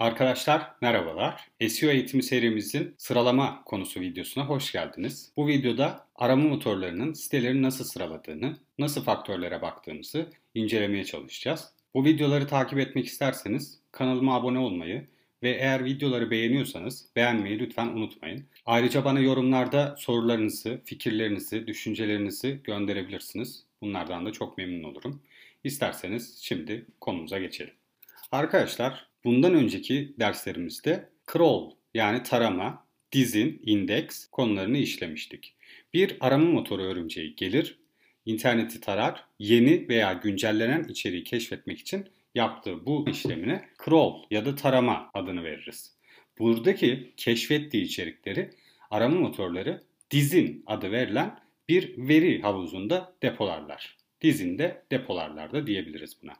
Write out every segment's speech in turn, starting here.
Arkadaşlar merhabalar. SEO eğitimi serimizin sıralama konusu videosuna hoş geldiniz. Bu videoda arama motorlarının siteleri nasıl sıraladığını, nasıl faktörlere baktığımızı incelemeye çalışacağız. Bu videoları takip etmek isterseniz kanalıma abone olmayı ve eğer videoları beğeniyorsanız beğenmeyi lütfen unutmayın. Ayrıca bana yorumlarda sorularınızı, fikirlerinizi, düşüncelerinizi gönderebilirsiniz. Bunlardan da çok memnun olurum. İsterseniz şimdi konumuza geçelim. Arkadaşlar bundan önceki derslerimizde crawl yani tarama, dizin, indeks konularını işlemiştik. Bir arama motoru örümceği gelir, interneti tarar, yeni veya güncellenen içeriği keşfetmek için yaptığı bu işlemine crawl ya da tarama adını veririz. Buradaki keşfettiği içerikleri arama motorları dizin adı verilen bir veri havuzunda depolarlar. Dizinde depolarlar da diyebiliriz buna.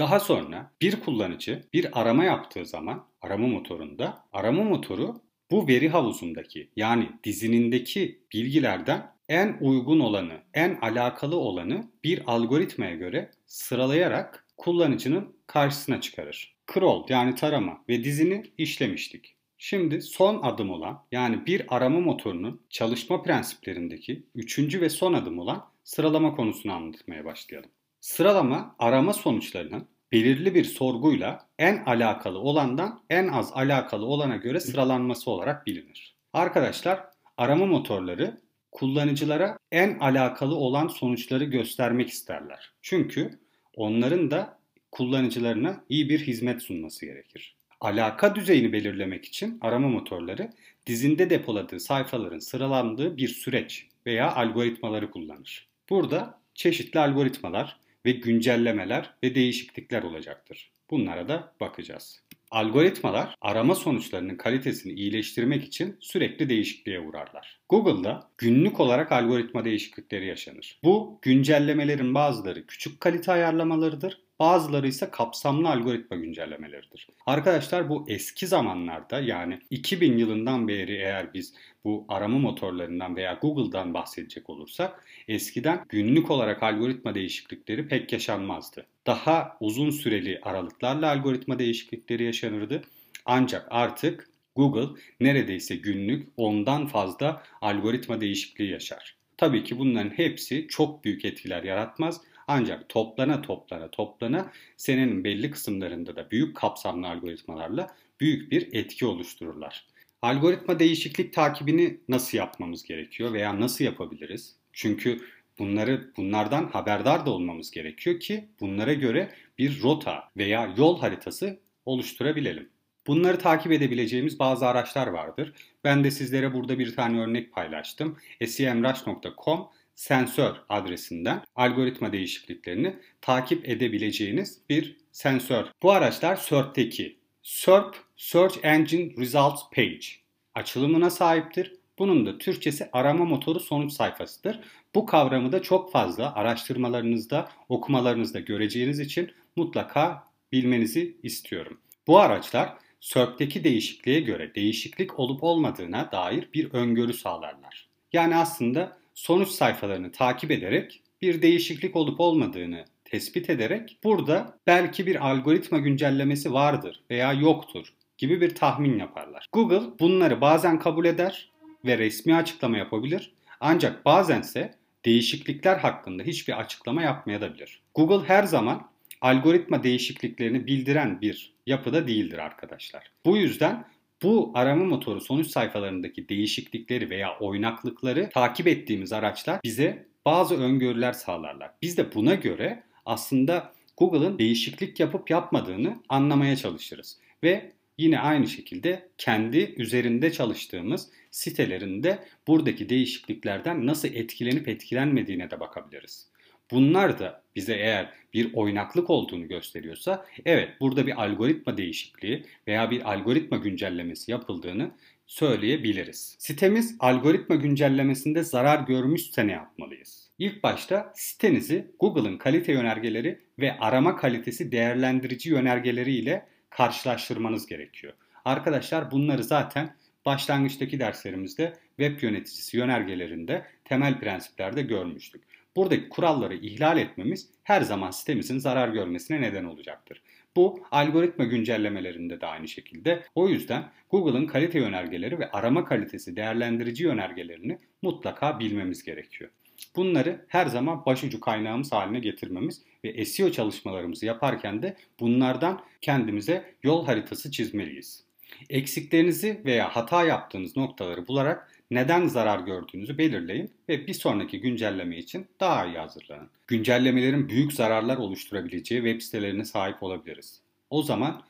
Daha sonra bir kullanıcı bir arama yaptığı zaman arama motorunda arama motoru bu veri havuzundaki yani dizinindeki bilgilerden en uygun olanı, en alakalı olanı bir algoritmaya göre sıralayarak kullanıcının karşısına çıkarır. Crawl yani tarama ve dizini işlemiştik. Şimdi son adım olan yani bir arama motorunun çalışma prensiplerindeki üçüncü ve son adım olan sıralama konusunu anlatmaya başlayalım. Sıralama arama sonuçlarının belirli bir sorguyla en alakalı olandan en az alakalı olana göre sıralanması olarak bilinir. Arkadaşlar arama motorları kullanıcılara en alakalı olan sonuçları göstermek isterler. Çünkü onların da kullanıcılarına iyi bir hizmet sunması gerekir. Alaka düzeyini belirlemek için arama motorları dizinde depoladığı sayfaların sıralandığı bir süreç veya algoritmaları kullanır. Burada çeşitli algoritmalar ve güncellemeler ve değişiklikler olacaktır. Bunlara da bakacağız. Algoritmalar arama sonuçlarının kalitesini iyileştirmek için sürekli değişikliğe uğrarlar. Google'da günlük olarak algoritma değişiklikleri yaşanır. Bu güncellemelerin bazıları küçük kalite ayarlamalarıdır Bazıları ise kapsamlı algoritma güncellemeleridir. Arkadaşlar bu eski zamanlarda yani 2000 yılından beri eğer biz bu arama motorlarından veya Google'dan bahsedecek olursak eskiden günlük olarak algoritma değişiklikleri pek yaşanmazdı. Daha uzun süreli aralıklarla algoritma değişiklikleri yaşanırdı. Ancak artık Google neredeyse günlük ondan fazla algoritma değişikliği yaşar. Tabii ki bunların hepsi çok büyük etkiler yaratmaz ancak toplana toplana toplana senenin belli kısımlarında da büyük kapsamlı algoritmalarla büyük bir etki oluştururlar. Algoritma değişiklik takibini nasıl yapmamız gerekiyor veya nasıl yapabiliriz? Çünkü bunları bunlardan haberdar da olmamız gerekiyor ki bunlara göre bir rota veya yol haritası oluşturabilelim. Bunları takip edebileceğimiz bazı araçlar vardır. Ben de sizlere burada bir tane örnek paylaştım. semrush.com sensör adresinden algoritma değişikliklerini takip edebileceğiniz bir sensör. Bu araçlar SERP'teki SERP Search Engine Results Page açılımına sahiptir. Bunun da Türkçesi arama motoru sonuç sayfasıdır. Bu kavramı da çok fazla araştırmalarınızda, okumalarınızda göreceğiniz için mutlaka bilmenizi istiyorum. Bu araçlar SERP'teki değişikliğe göre değişiklik olup olmadığına dair bir öngörü sağlarlar. Yani aslında sonuç sayfalarını takip ederek bir değişiklik olup olmadığını tespit ederek burada belki bir algoritma güncellemesi vardır veya yoktur gibi bir tahmin yaparlar. Google bunları bazen kabul eder ve resmi açıklama yapabilir. Ancak bazense değişiklikler hakkında hiçbir açıklama yapmayabilir. Google her zaman algoritma değişikliklerini bildiren bir yapıda değildir arkadaşlar. Bu yüzden bu arama motoru sonuç sayfalarındaki değişiklikleri veya oynaklıkları takip ettiğimiz araçlar bize bazı öngörüler sağlarlar. Biz de buna göre aslında Google'ın değişiklik yapıp yapmadığını anlamaya çalışırız. Ve yine aynı şekilde kendi üzerinde çalıştığımız sitelerinde buradaki değişikliklerden nasıl etkilenip etkilenmediğine de bakabiliriz. Bunlar da bize eğer bir oynaklık olduğunu gösteriyorsa evet burada bir algoritma değişikliği veya bir algoritma güncellemesi yapıldığını söyleyebiliriz. Sitemiz algoritma güncellemesinde zarar görmüşse ne yapmalıyız? İlk başta sitenizi Google'ın kalite yönergeleri ve arama kalitesi değerlendirici yönergeleri ile karşılaştırmanız gerekiyor. Arkadaşlar bunları zaten başlangıçtaki derslerimizde web yöneticisi yönergelerinde temel prensiplerde görmüştük. Buradaki kuralları ihlal etmemiz her zaman sitemizin zarar görmesine neden olacaktır. Bu algoritma güncellemelerinde de aynı şekilde. O yüzden Google'ın kalite yönergeleri ve arama kalitesi değerlendirici yönergelerini mutlaka bilmemiz gerekiyor. Bunları her zaman başucu kaynağımız haline getirmemiz ve SEO çalışmalarımızı yaparken de bunlardan kendimize yol haritası çizmeliyiz. Eksiklerinizi veya hata yaptığınız noktaları bularak neden zarar gördüğünüzü belirleyin ve bir sonraki güncelleme için daha iyi hazırlanın. Güncellemelerin büyük zararlar oluşturabileceği web sitelerine sahip olabiliriz. O zaman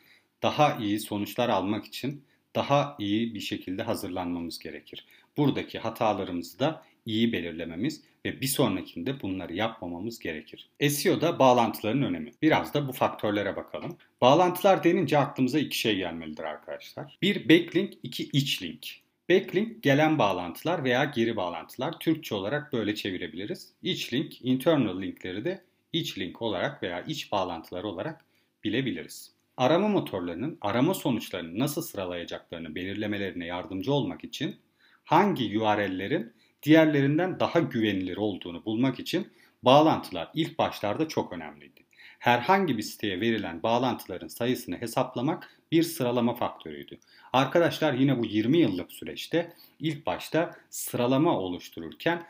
daha iyi sonuçlar almak için daha iyi bir şekilde hazırlanmamız gerekir. Buradaki hatalarımızı da iyi belirlememiz ve bir sonrakinde bunları yapmamamız gerekir. SEO'da bağlantıların önemi. Biraz da bu faktörlere bakalım. Bağlantılar denince aklımıza iki şey gelmelidir arkadaşlar. Bir backlink, iki iç link. Backlink gelen bağlantılar veya geri bağlantılar Türkçe olarak böyle çevirebiliriz. İç link, internal linkleri de iç link olarak veya iç bağlantılar olarak bilebiliriz. Arama motorlarının arama sonuçlarını nasıl sıralayacaklarını belirlemelerine yardımcı olmak için hangi URL'lerin diğerlerinden daha güvenilir olduğunu bulmak için bağlantılar ilk başlarda çok önemliydi. Herhangi bir siteye verilen bağlantıların sayısını hesaplamak bir sıralama faktörüydü. Arkadaşlar yine bu 20 yıllık süreçte ilk başta sıralama oluştururken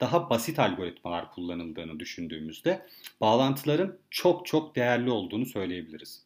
daha basit algoritmalar kullanıldığını düşündüğümüzde bağlantıların çok çok değerli olduğunu söyleyebiliriz.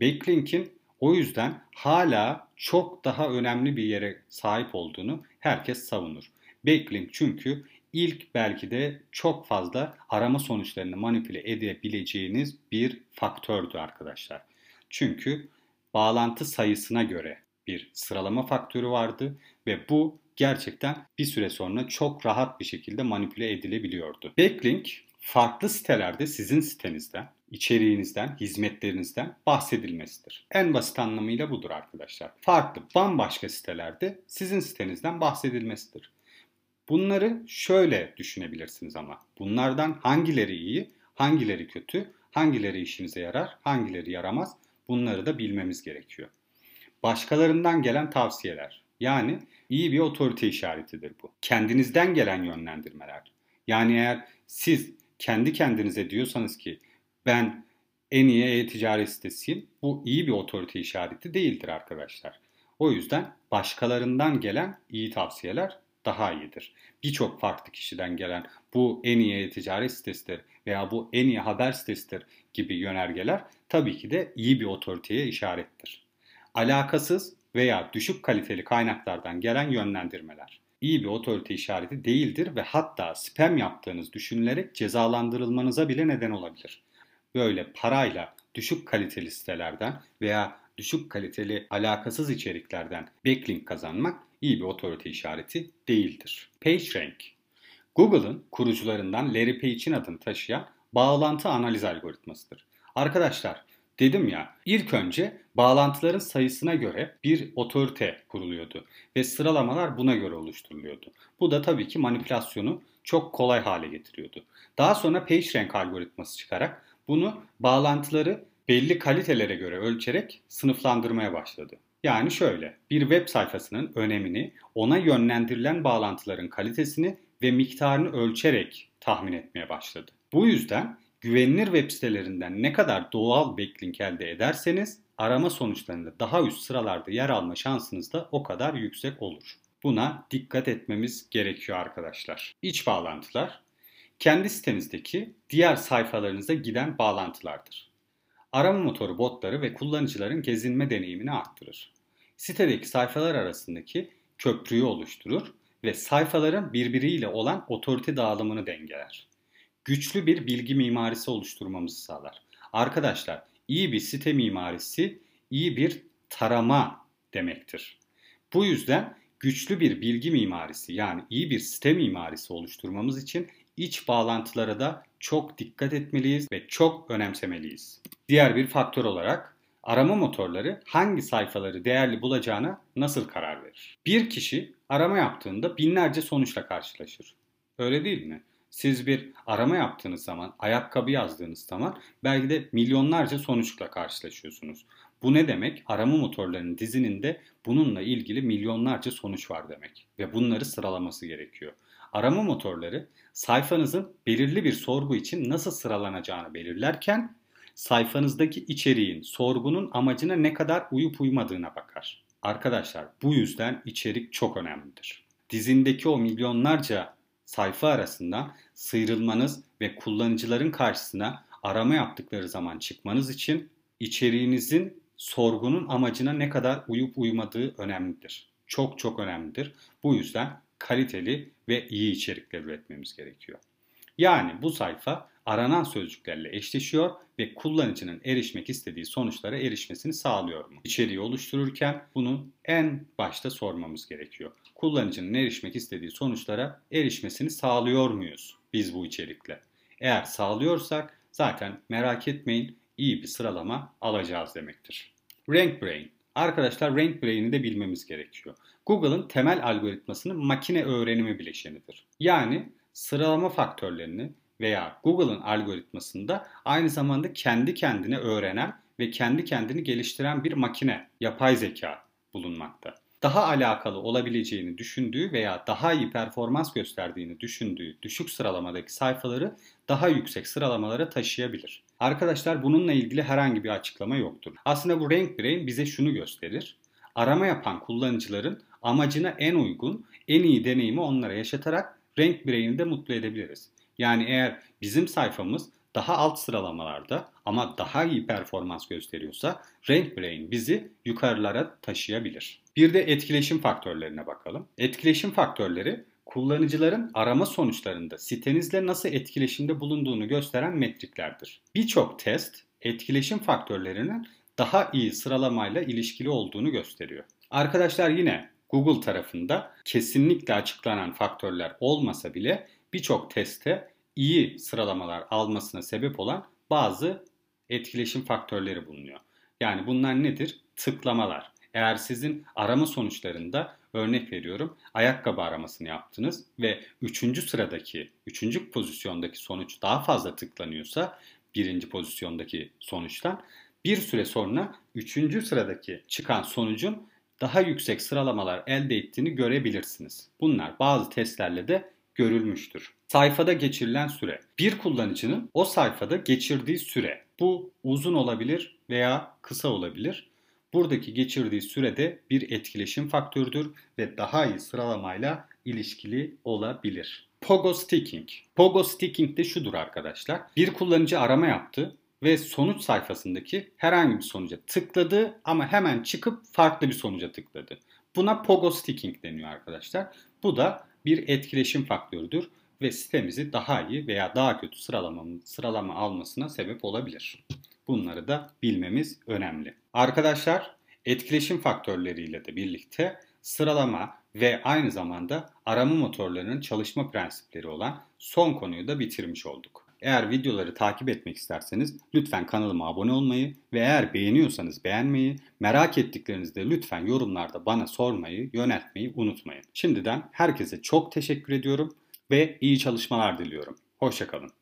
Backlink'in o yüzden hala çok daha önemli bir yere sahip olduğunu herkes savunur. Backlink çünkü ilk belki de çok fazla arama sonuçlarını manipüle edebileceğiniz bir faktördü arkadaşlar. Çünkü bağlantı sayısına göre bir sıralama faktörü vardı ve bu gerçekten bir süre sonra çok rahat bir şekilde manipüle edilebiliyordu. Backlink farklı sitelerde sizin sitenizden, içeriğinizden, hizmetlerinizden bahsedilmesidir. En basit anlamıyla budur arkadaşlar. Farklı, bambaşka sitelerde sizin sitenizden bahsedilmesidir. Bunları şöyle düşünebilirsiniz ama. Bunlardan hangileri iyi, hangileri kötü, hangileri işinize yarar, hangileri yaramaz bunları da bilmemiz gerekiyor. Başkalarından gelen tavsiyeler. Yani iyi bir otorite işaretidir bu. Kendinizden gelen yönlendirmeler. Yani eğer siz kendi kendinize diyorsanız ki ben en iyi e-ticaret sitesiyim. Bu iyi bir otorite işareti değildir arkadaşlar. O yüzden başkalarından gelen iyi tavsiyeler daha iyidir. Birçok farklı kişiden gelen bu en iyi e-ticaret sitesidir veya bu en iyi haber sitesidir gibi yönergeler tabii ki de iyi bir otoriteye işarettir. Alakasız veya düşük kaliteli kaynaklardan gelen yönlendirmeler iyi bir otorite işareti değildir ve hatta spam yaptığınız düşünülerek cezalandırılmanıza bile neden olabilir. Böyle parayla düşük kaliteli sitelerden veya düşük kaliteli alakasız içeriklerden backlink kazanmak iyi bir otorite işareti değildir. PageRank Google'ın kurucularından Larry Page'in adını taşıyan bağlantı analiz algoritmasıdır. Arkadaşlar dedim ya ilk önce bağlantıların sayısına göre bir otorite kuruluyordu ve sıralamalar buna göre oluşturuluyordu. Bu da tabii ki manipülasyonu çok kolay hale getiriyordu. Daha sonra PageRank algoritması çıkarak bunu bağlantıları belli kalitelere göre ölçerek sınıflandırmaya başladı. Yani şöyle, bir web sayfasının önemini ona yönlendirilen bağlantıların kalitesini ve miktarını ölçerek tahmin etmeye başladı. Bu yüzden güvenilir web sitelerinden ne kadar doğal backlink elde ederseniz arama sonuçlarında daha üst sıralarda yer alma şansınız da o kadar yüksek olur. Buna dikkat etmemiz gerekiyor arkadaşlar. İç bağlantılar kendi sitenizdeki diğer sayfalarınıza giden bağlantılardır. Arama motoru botları ve kullanıcıların gezinme deneyimini arttırır. Sitedeki sayfalar arasındaki köprüyü oluşturur ve sayfaların birbiriyle olan otorite dağılımını dengeler. Güçlü bir bilgi mimarisi oluşturmamızı sağlar. Arkadaşlar, iyi bir site mimarisi iyi bir tarama demektir. Bu yüzden güçlü bir bilgi mimarisi yani iyi bir site mimarisi oluşturmamız için iç bağlantılara da çok dikkat etmeliyiz ve çok önemsemeliyiz. Diğer bir faktör olarak arama motorları hangi sayfaları değerli bulacağına nasıl karar verir? Bir kişi arama yaptığında binlerce sonuçla karşılaşır. Öyle değil mi? Siz bir arama yaptığınız zaman, ayakkabı yazdığınız zaman belki de milyonlarca sonuçla karşılaşıyorsunuz. Bu ne demek? Arama motorlarının dizininde bununla ilgili milyonlarca sonuç var demek ve bunları sıralaması gerekiyor. arama motorları sayfanızın belirli bir sorgu için nasıl sıralanacağını belirlerken sayfanızdaki içeriğin sorgunun amacına ne kadar uyup uymadığına bakar. Arkadaşlar bu yüzden içerik çok önemlidir. Dizindeki o milyonlarca sayfa arasından sıyrılmanız ve kullanıcıların karşısına arama yaptıkları zaman çıkmanız için içeriğinizin sorgunun amacına ne kadar uyup uymadığı önemlidir. Çok çok önemlidir. Bu yüzden kaliteli ve iyi içerikler üretmemiz gerekiyor. Yani bu sayfa aranan sözcüklerle eşleşiyor ve kullanıcının erişmek istediği sonuçlara erişmesini sağlıyor mu? İçeriği oluştururken bunu en başta sormamız gerekiyor. Kullanıcının erişmek istediği sonuçlara erişmesini sağlıyor muyuz biz bu içerikle? Eğer sağlıyorsak zaten merak etmeyin iyi bir sıralama alacağız demektir. Rank Brain. Arkadaşlar Rank Brain'i de bilmemiz gerekiyor. Google'ın temel algoritmasının makine öğrenimi bileşenidir. Yani sıralama faktörlerini veya Google'ın algoritmasında aynı zamanda kendi kendine öğrenen ve kendi kendini geliştiren bir makine, yapay zeka bulunmakta. Daha alakalı olabileceğini düşündüğü veya daha iyi performans gösterdiğini düşündüğü düşük sıralamadaki sayfaları daha yüksek sıralamalara taşıyabilir. Arkadaşlar bununla ilgili herhangi bir açıklama yoktur. Aslında bu Rank Brain bize şunu gösterir. Arama yapan kullanıcıların amacına en uygun, en iyi deneyimi onlara yaşatarak Rank Brain'i de mutlu edebiliriz. Yani eğer bizim sayfamız daha alt sıralamalarda ama daha iyi performans gösteriyorsa Rank Brain bizi yukarılara taşıyabilir. Bir de etkileşim faktörlerine bakalım. Etkileşim faktörleri kullanıcıların arama sonuçlarında sitenizle nasıl etkileşimde bulunduğunu gösteren metriklerdir. Birçok test etkileşim faktörlerinin daha iyi sıralamayla ilişkili olduğunu gösteriyor. Arkadaşlar yine Google tarafında kesinlikle açıklanan faktörler olmasa bile birçok teste iyi sıralamalar almasına sebep olan bazı etkileşim faktörleri bulunuyor. Yani bunlar nedir? Tıklamalar. Eğer sizin arama sonuçlarında örnek veriyorum ayakkabı aramasını yaptınız ve 3. sıradaki 3. pozisyondaki sonuç daha fazla tıklanıyorsa birinci pozisyondaki sonuçtan bir süre sonra 3. sıradaki çıkan sonucun daha yüksek sıralamalar elde ettiğini görebilirsiniz. Bunlar bazı testlerle de görülmüştür. Sayfada geçirilen süre. Bir kullanıcının o sayfada geçirdiği süre. Bu uzun olabilir veya kısa olabilir. Buradaki geçirdiği sürede bir etkileşim faktörüdür ve daha iyi sıralamayla ilişkili olabilir. Pogo Sticking. Pogo Sticking de şudur arkadaşlar. Bir kullanıcı arama yaptı ve sonuç sayfasındaki herhangi bir sonuca tıkladı ama hemen çıkıp farklı bir sonuca tıkladı. Buna Pogo Sticking deniyor arkadaşlar. Bu da bir etkileşim faktörüdür ve sitemizi daha iyi veya daha kötü sıralama, sıralama almasına sebep olabilir. Bunları da bilmemiz önemli. Arkadaşlar etkileşim faktörleriyle de birlikte sıralama ve aynı zamanda arama motorlarının çalışma prensipleri olan son konuyu da bitirmiş olduk. Eğer videoları takip etmek isterseniz lütfen kanalıma abone olmayı ve eğer beğeniyorsanız beğenmeyi, merak ettiklerinizi de lütfen yorumlarda bana sormayı, yöneltmeyi unutmayın. Şimdiden herkese çok teşekkür ediyorum ve iyi çalışmalar diliyorum. Hoşçakalın.